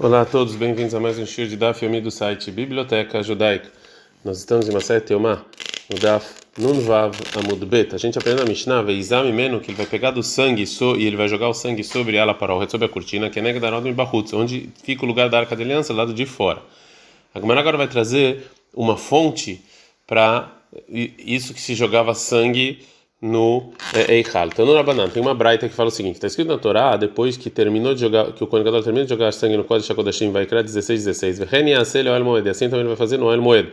Olá a todos, bem-vindos a mais um show de Daf Yomi do site Biblioteca Judaica. Nós estamos em Maseret Teomá, no Daf Nun Vav Amud Bet. A gente aprendeu na Mishnah, Veizami Meno, que ele vai pegar do sangue so, e ele vai jogar o sangue sobre ela para o sobre a cortina, que é Negdarod Bahutz, onde fica o lugar da Arca da Aliança, lado de fora. A Gemara agora vai trazer uma fonte para isso que se jogava sangue no é, Eichal. Então no Rabanan tem uma braita que fala o seguinte: está escrito na Torá, depois que terminou de jogar, que o Kohen termina de jogar sangue no Kodesh HaKodashim, vai criar 16, 16. Vehen Yasel Oel Moed. Assim também ele vai fazer no Oel Moed.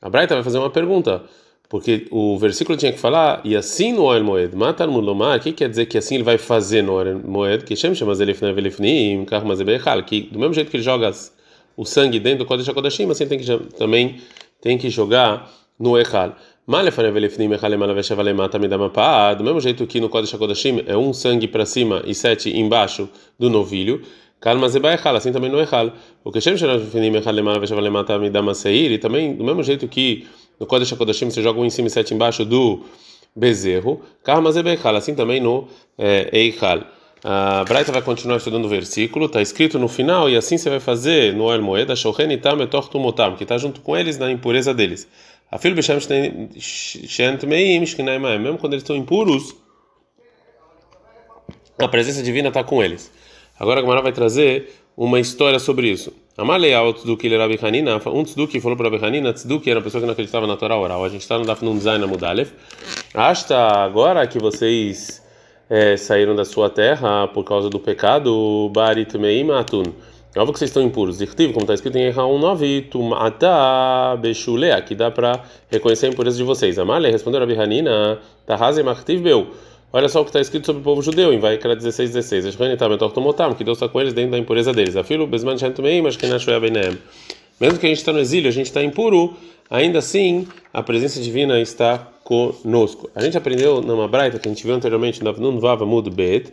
A braita vai fazer uma pergunta, porque o versículo tinha que falar e assim no Oel Moed. Matar Mulomar, o que quer dizer que assim ele vai fazer no Oel Moed? Que que do mesmo jeito que ele joga o sangue dentro do Kodesh HaKodashim, assim tem que também tem que jogar no Eichal. Do mesmo jeito que no Kodesh HaKodashim é um sangue para cima e sete embaixo do novilho, assim também no Echal. O que Shem e também do mesmo jeito que no Kodesh HaKodashim você joga um em cima e sete embaixo do bezerro, assim também no é, Eichal. A Braita vai continuar estudando o versículo, está escrito no final, e assim você vai fazer no El Moeda, que está junto com eles na impureza deles. A filho Shentmeim Shkinaimai, mesmo quando eles estão impuros, a presença divina está com eles. Agora a Gamara vai trazer uma história sobre isso. Amalei ao Tzduki ele Rabi Hanina, um Tzduki falou para Rabi Hanina, Tzduki era uma pessoa que não acreditava na Torá oral. A gente está no Daf Nun Zayin. Hasta agora que vocês é, saíram da sua terra por causa do pecado, Barit Meim Atun é óbvio que vocês estão impuros. Dirtiv, como está escrito em Erra 9, Tumata Bechulea, que dá para reconhecer a impureza de vocês. Amália respondeu a Bihanina, Tahaze Martiv Beu. Olha só o que está escrito sobre o povo judeu em Vaikra 16, 16. Que Deus está com eles dentro da impureza deles. Afilo Besman Shantumei, mas que Nashoya Benem. Mesmo que a gente está no exílio, a gente está impuro, ainda assim a presença divina está conosco. A gente aprendeu numa braita que a gente viu anteriormente Bet,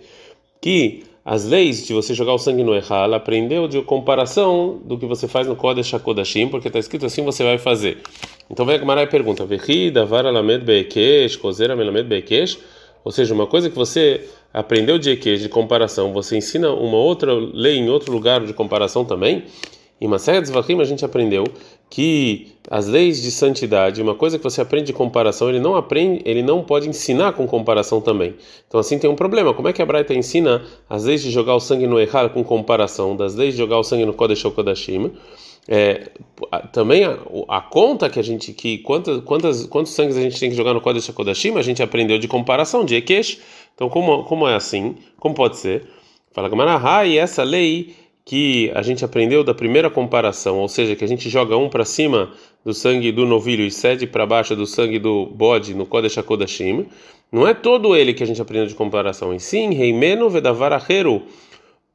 que as leis de você jogar o sangue no Echal aprendeu de comparação do que você faz no Kodesh HaKodashim, porque está escrito assim você vai fazer. Então vem a Gemara e pergunta: Davar Alamed Beekesh, Kozera Melamed Beekesh? Ou seja, uma coisa que você aprendeu de Ekesh, de comparação, você ensina uma outra lei em outro lugar de comparação também? Em Maseret Zvachim a gente aprendeu que as leis de santidade, uma coisa que você aprende de comparação, ele não aprende, ele não pode ensinar com comparação também. Então assim tem um problema. Como é que a Braita ensina as leis de jogar o sangue no Ehal com comparação das leis de jogar o sangue no Kodesh Kodashim? É, também a, a, conta que a gente que quantas quantas quantos sangues a gente tem que jogar no Kodesh Kodashim, a gente aprendeu de comparação de Ekesh. Então como como é assim? Como pode ser? Fala Gamara, e essa lei que a gente aprendeu da primeira comparação, ou seja, que a gente joga um para cima do sangue do novilho e sete para baixo do sangue do bode no Kodesh HaKodashim, não é todo ele que a gente aprendeu de comparação, e sim, Reimeno Vedavaracheru,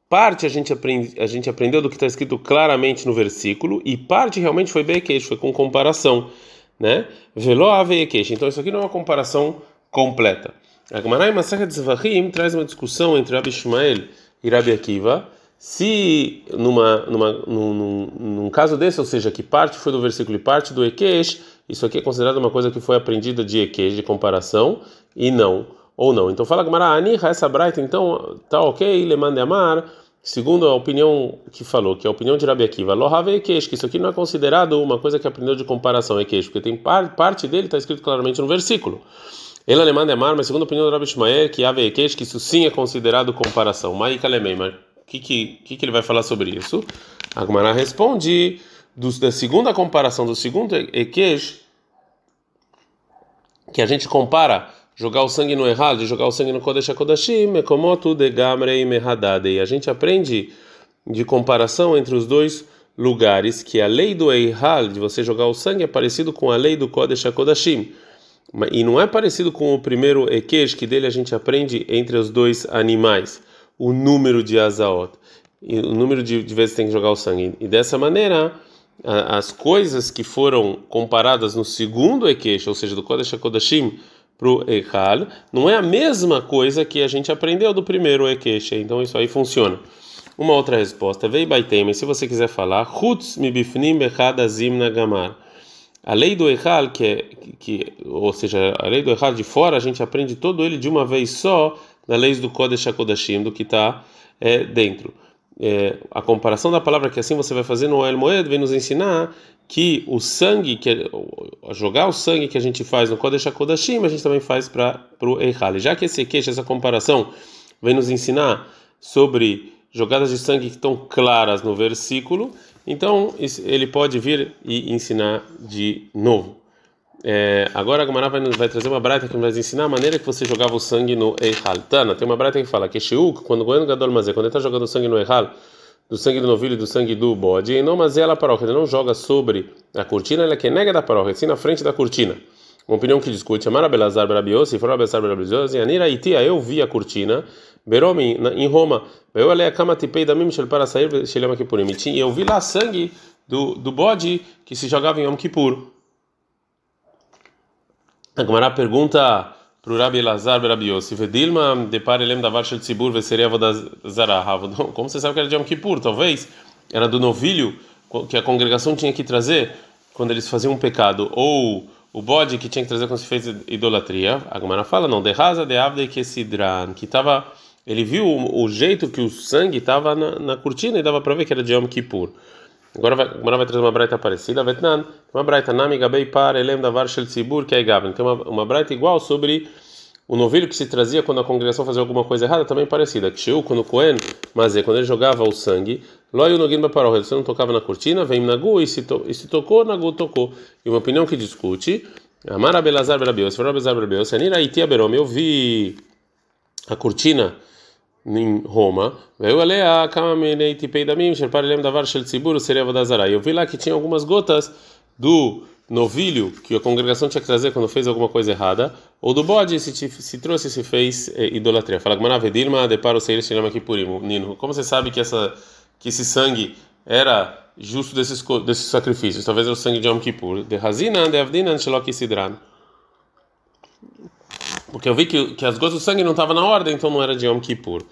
parte a gente, aprende, a gente aprendeu do que está escrito claramente no versículo, e parte realmente foi Bekesh, foi com comparação, né? Velo Avekesh, então isso aqui não é uma comparação completa. A Gemara Masachet Zvachim traz uma discussão entre Rabi Ishmael e Rabi Akiva, se numa, numa, num, num, caso desse, ou seja, que parte foi do versículo e parte do Ekesh, isso aqui é considerado uma coisa que foi aprendida de Ekesh, de comparação, e não, ou não. Então fala Gamara, Ani, essa braita, então tá ok, le mande amar, segundo a opinião que falou, que é a opinião de Rabi Akiva, Lohave Ekesh, que isso aqui não é considerado uma coisa que aprendeu de comparação Ekesh, porque tem par, parte dele está escrito claramente no versículo. Ele alemã de amar, mas segundo a opinião do Rabi Ishmael, que Ave Ekesh, que isso sim é considerado comparação. Maika Lemei, que, que, que, que ele vai falar sobre isso? A Gemara responde do, da segunda comparação, do segundo Ekesh, que a gente compara jogar o sangue no errado, jogar o sangue no Kodesh HaKodashim, Mekomotu de Gamrei Mehadade. E a gente aprende de comparação entre os dois lugares que a lei do Eihal, de você jogar o sangue, é parecido com a lei do Kodesh. E não é parecido com o primeiro Ekesh, que dele a gente aprende entre os dois animais o número de azaot, o número de, de vezes que tem que jogar o sangue. E dessa maneira, a, as coisas que foram comparadas no segundo Ekesh, ou seja, do Kodesh HaKodashim, para o Echal, não é a mesma coisa que a gente aprendeu do primeiro Ekesh. Então isso aí funciona. Uma outra resposta, vei baitem, se você quiser falar, Chutz mibifnim bechad azim nagamar. A lei do Echal, que, é, que, ou seja, a lei do Echal de fora, a gente aprende todo ele de uma vez só, na leis do Kodesh HaKodashim, do que está é, dentro. é, a comparação da palavra que assim você vai fazer no El Moed vem nos ensinar que o sangue, que jogar o sangue que a gente faz no Kodesh HaKodashim, a gente também faz para o Eichal. Já que esse queixa, essa comparação, vem nos ensinar sobre jogadas de sangue que estão claras no versículo, então ele pode vir e ensinar de novo. É, agora a Gamara vai, vai, trazer uma braita que vai ensinar a maneira que você jogava o sangue no Eichal. Tana, tem uma braita que fala que Sheuk, quando o Gadol Mazé, quando ele está jogando sangue no Eichal, do sangue do novilho e do sangue do bode, e não Mazé ela paroca, ele não joga sobre a cortina, ele é que nega da paroca, assim na frente da cortina. Uma opinião que discute, Amara Belazar Berabiosi, Fora Belazar Berabiosi, Anira Itia, eu vi a cortina, Beromi, em Roma, eu olhei a cama tipei da mim, para sair, e eu vi lá sangue do, do bode que se jogava em Yom Kippur. A Gemara pergunta para o Rabi Elazar Rabi Yossi, Vedilma depare lem da Varshel Tzibur veseria Vodazara. Como você sabe que era de Yom Kippur? Talvez era do novilho que a congregação tinha que trazer quando eles faziam um pecado, ou o bode que tinha que trazer quando se fez idolatria. A Gemara fala, não, de Raza de que Sidran, que estava. Ele viu o, jeito que o sangue estava na, na cortina e dava para ver que era de Yom Kippur. Agora vai, agora vai trazer uma braita parecida. Vetnan, uma braita nami gabei par elem da varshel tzibur que é gavin. Tem uma, uma braita igual sobre o novilho que se trazia quando a congregação fazia alguma coisa errada, também parecida. Sheu, quando o Cohen, mas é quando ele jogava o sangue, loio no guimba parol, você não tocava na cortina, vem nagu e se, to, e se tocou, nagu tocou. E uma opinião que discute, Amara Belazar Berabios, Fora Belazar Berabios, Anira Itia Berom, eu vi a cortina em Roma, veio ali a Kamaminei Tipei Damim, Sherparelem Davar Shel Tzibur, seria Vodazara. Eu vi lá que tinha algumas gotas do novilho que a congregação tinha que trazer quando fez alguma coisa errada, ou do bode se, se trouxe se fez é, idolatria. Fala Gmanavedilma, deparo Seir Shinama Kippurim. Nino, como você sabe que, essa, que esse sangue era justo desses, desses sacrifícios? Talvez era o sangue de Yom Kippur. De Hazina, de Avdina, Shelok Sidran. Porque eu vi que, que as gotas do sangue não estavam na ordem, então não era de Yom Kippur.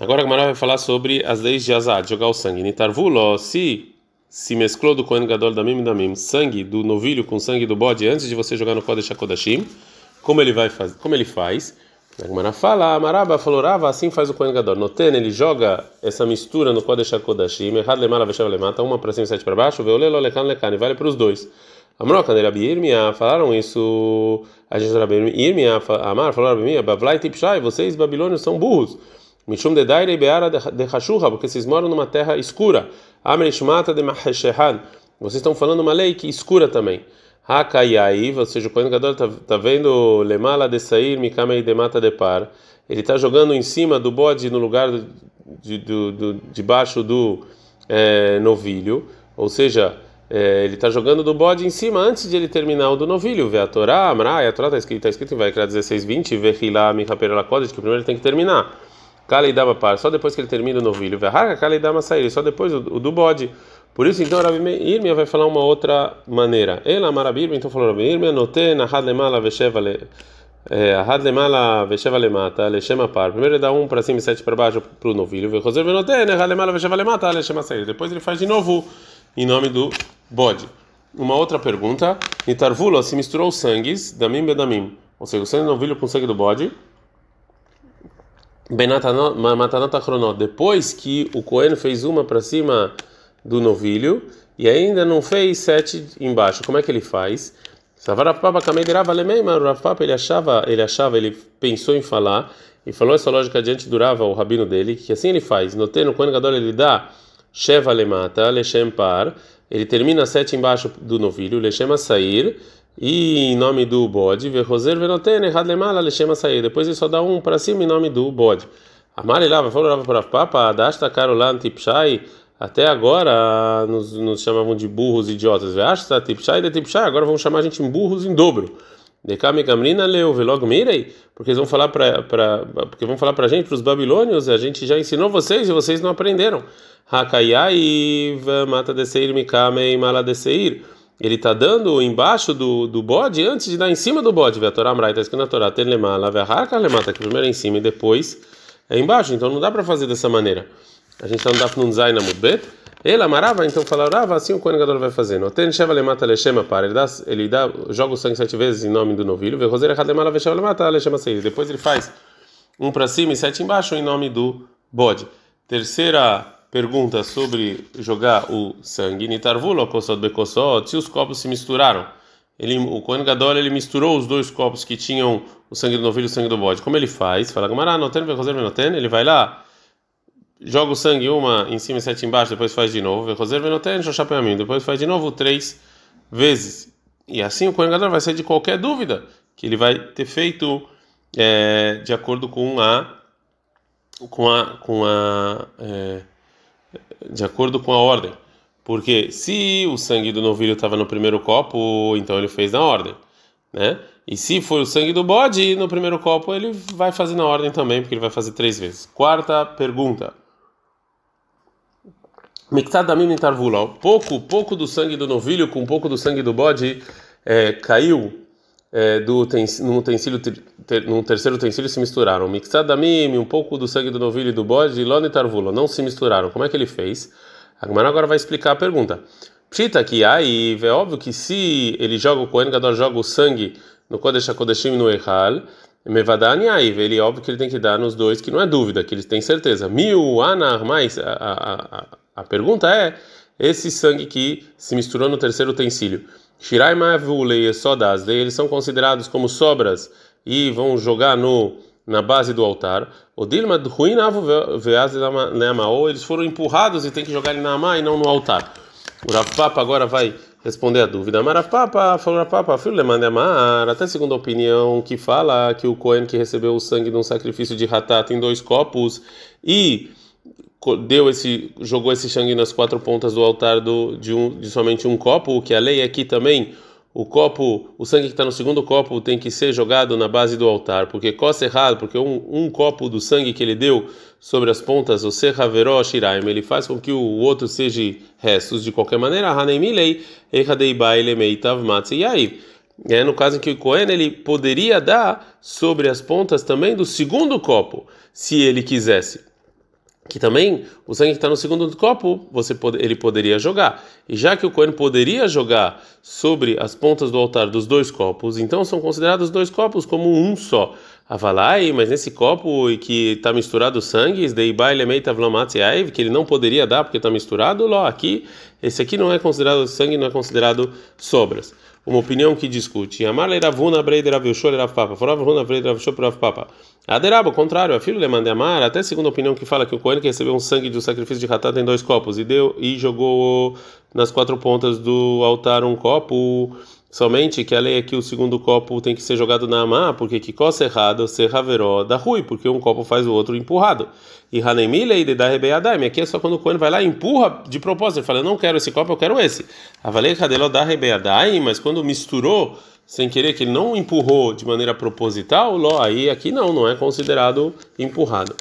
Agora a Gemara vai falar sobre as leis de Azad, jogar o sangue. Nitarvulo, se se mesclou do Kohen Gadol da Mim da Mim, sangue do novilho com sangue do bode antes de você jogar no Kodesh HaKodashim, como ele vai fazer, como ele faz? A Gemara fala, Amaraba falou, Rava, assim faz o Kohen Gadol. Noten, ele joga essa mistura no Kodesh HaKodashim, errado lemala veshav lemata, uma para cima e sete para baixo, veolelo lekan lekan, e vale para os dois. Amroca, Rabi Irmia, falaram isso, a gente Rabi Irmia, Amar, falaram Rabi Irmia, Bavlai Tipshai, vocês babilônios são burros. Mishum de Daire Beara de Hashurra, porque vocês moram numa terra escura. Amrishmata de Maheshehan. Vocês estão falando uma lei que escura também. Hakayai, ou seja, o Kohen Gadol está tá vendo Lemala de Sair, Mikamei de Mata de Par. Ele está jogando em cima do bode no lugar de, do, do, debaixo do é, novilho, ou seja, é, ele está jogando do bode em cima antes de ele terminar o do novilho. Vê a Torá, Amra, a Torá está escrito, tá escrito em Vaikra 16, 20, Vehilá, Mihaperela Kodesh, que primeiro ele tem que terminar. Kaleidama par, só depois que ele termina o novilho. Verraga Kaleidama sair, só depois o, o do bode. Por isso, então, Rabi Irmia vai falar uma outra maneira. Ela, Marabirmia, então falou Rabi Irmia, note na Hadlemala Vesheva le. Hadlemala Vesheva le mata, le chama par. Primeiro ele dá um para cima e sete para baixo para o novilho. Vesheva. Depois ele faz de novo em nome do bode. Uma outra pergunta. Nitarvulo se misturou os sangues, damim bedamim. Ou seja, o sangue do novilho com o sangue do bode. Achronot, depois que o Cohen fez uma para cima do novilho e ainda não fez sete embaixo, como é que ele faz? ele achava, ele achava, ele pensou em falar e falou essa lógica diante do Rava, o rabino dele, que assim ele faz. Notei no Kohen Gadol ele dá Sheva lemata, lechem par, ele termina sete embaixo do novilho, lechem sair e em nome do bode, Vehoser Venoten, Hadlemala, Leshema sair. Depois ele só dá um para cima em nome do bode. Amari lá, falou para Papa, Dasta Carolan Tipshai, até agora nos, nos chamavam de burros idiotas. Veasta Tipshai de Tipshai, agora vão chamar a gente em burros em dobro. Dekame Gamrina leu velog mirei, porque eles vão falar para porque vão falar para a gente, para os babilônios, a gente já ensinou vocês e vocês não aprenderam. Hakayai mata de seir mikame mala de seir ele está dando embaixo do, do bode antes de dar em cima do bode. A Torá Amrai está escrito na Torá, tem lema, laverraca, lemata, que primeiro é em cima e depois é embaixo. Então não dá para fazer dessa maneira. A gente está no Daf Nunzai na Mudbet. Ele amarava, então falava assim o Kohen Gadol vai fazendo. Tem Sheva Lemata Leshema para. Ele, dá, ele dá, joga o sangue sete vezes em nome do novilho. Vê Roser Errad Lemala Vesheva Lemata Leshema Seir. Depois ele faz um para cima e sete embaixo em nome do bode. Terceira pergunta sobre jogar o sangue. Nitarvulo, kosot bekosot, se os copos se misturaram. Ele, o Kohen Gadol ele misturou os dois copos que tinham o sangue do novilho e o sangue do bode. Como ele faz? Fala, Gamara, noten, noten, ele vai lá, joga o sangue uma em cima e sete embaixo, depois faz de novo, depois faz de novo três vezes. E assim o Kohen Gadol vai sair de qualquer dúvida que ele vai ter feito é, de acordo com a com a com a é, de acordo com a ordem. Porque se o sangue do novilho estava no primeiro copo, então ele fez na ordem, né? E se foi o sangue do bode no primeiro copo, ele vai fazer na ordem também, porque ele vai fazer três vezes. Quarta pergunta. Mictadamim intarvula. Pouco, pouco do sangue do novilho com pouco do sangue do bode é, caiu é, do num utensílio ter, num terceiro utensílio se misturaram. Mictadamim, um pouco do sangue do novilho e do bode, e e não se misturaram. Como é que ele fez? A Gemara agora vai explicar a pergunta. Pshita que aí, é óbvio que se ele joga o Kohen Gadol joga o sangue no Kodesh HaKodeshim no Echal, Mevadani aí, ele é óbvio que ele tem que dar nos dois, que não é dúvida, que eles têm certeza. Mil anar, mais a, a, a, a pergunta é esse sangue que se misturou no terceiro utensílio. Shirai Mavule e Sodas, eles são considerados como sobras e vão jogar no na base do altar. O Dilma ou eles foram empurrados e tem que jogar ele na Amá e não no altar. O Rav Papa agora vai responder a dúvida. Mas Rav Papa falou Rav Papa, filho le manda amar, até segundo a opinião que fala que o Cohen que recebeu o sangue de um sacrifício de ratat em dois copos e deu esse jogou esse sangue nas quatro pontas do altar do, de, um, de somente um copo, que a lei aqui também o copo, o sangue que está no segundo copo tem que ser jogado na base do altar, porque coça errado, porque um, um, copo do sangue que ele deu sobre as pontas, o serraveró shiraim, ele faz com que o outro seja restos de qualquer maneira. Hanemilei, matziyai. É no caso em que o Cohen ele poderia dar sobre as pontas também do segundo copo, se ele quisesse que também o sangue que está no segundo copo você pode, ele poderia jogar. E já que o Cohen poderia jogar sobre as pontas do altar dos dois copos, então são considerados dois copos como um só. Avalai, mas nesse copo que está misturado sangue, que ele não poderia dar porque está misturado, lá aqui, esse aqui não é considerado sangue, não é considerado sobras uma opinião que discute. Amar Ravuna Breider Papa. Fora Ravuna Breider Avilshor Rav Papa. Aderabo, ao contrário, a filho le manda amar, até segundo a opinião que fala que o Cohen que recebeu um sangue do sacrifício de Hatat em dois copos e deu e jogou nas quatro pontas do altar um copo Somente que a lei é que o segundo copo tem que ser jogado na amá, porque que coça errado, ser raveró da rui, porque um copo faz o outro empurrado. E hanemile e da rebeadaim, aqui é só quando o Cohen vai lá e empurra de propósito, ele fala, eu não quero esse copo, eu quero esse. Avalei cadelo da rebeadaim, mas quando misturou sem querer, que ele não empurrou de maneira proposital, ló, aí aqui não, não é considerado empurrado.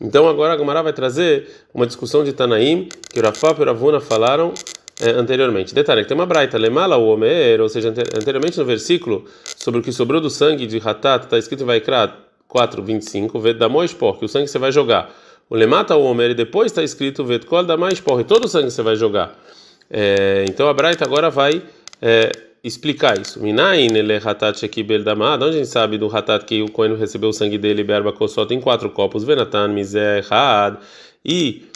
Então agora a Gomara vai trazer uma discussão de Tanaim, que o Rafa e o Ravuna falaram é, anteriormente. Detalhe, tem uma braita, lemala o homer, ou seja, anteriormente no versículo, sobre o que sobrou do sangue de Hatat, está escrito em Vaikra 4, 25, ved da moispor, que o sangue você vai jogar. O lemata o homer, e depois está escrito ved kol da moispor, e todo o sangue você vai jogar. É, então a braita agora vai é, explicar isso. Minain ele Hatat shekibel damad, onde a gente sabe do Hatat que o Cohen recebeu o sangue dele, berba kosot, em quatro copos, venatan, miser, had, e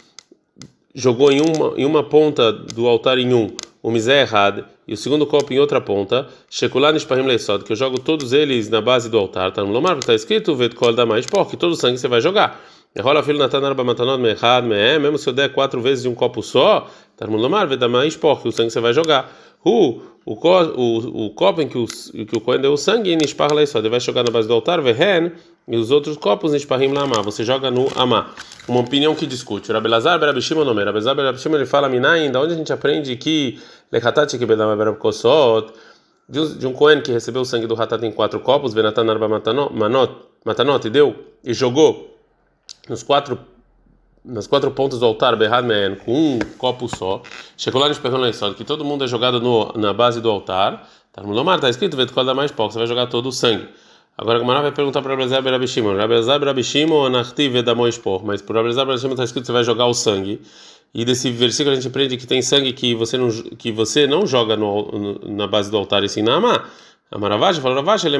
jogou em uma, em uma ponta do altar em um, o misé errado, e o segundo copo em outra ponta, Shekulah Nishpahim Leisod, que eu jogo todos eles na base do altar, tá no Lomar, está escrito, Vet Kol da mais que todo o sangue você vai jogar. Rola filho Natan Arba Matanot Mehad Mehem, mesmo se eu der quatro vezes de um copo só, tá no Lomar, Vet da mais que o sangue você vai jogar. O, o, o copo em que o, que o Cohen deu o sangue, Nishpah Leisod, ele vai jogar na base do altar, Vehen, e os outros copos Nishpahim Lama, você joga no Amá uma opinião que discute. Rabelazar Berabishima é. Rabelazar Berabishima ele fala Minain, da onde a gente aprende que Lechatat que bedam Berabkosot de um Cohen que recebeu o sangue do Hatat em quatro copos, Venatan Arba Matanot, e deu e jogou nos quatro nas quatro pontas do altar Behad com um copo só. Chegou lá no que todo mundo é jogado no, na base do altar. Tá no Lomar, está escrito, vê qual dá mais pouco, você vai jogar todo o sangue. Agora o vai perguntar para Rabelazar Rabi Shimon, Rabelazar Rabi Shimon Anachti Vedamoispor, mas por Rabelazar Rabi Shimon está escrito que você vai jogar o sangue. E desse versículo a gente aprende que tem sangue que você não que você não joga no, no, na base do altar e sim na amá. Amaravash falou Ravash, ele é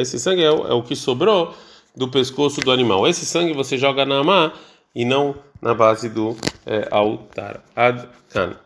Esse sangue é o, é o que sobrou do pescoço do animal. Esse sangue você joga na amá e não na base do é, altar. Ad kan.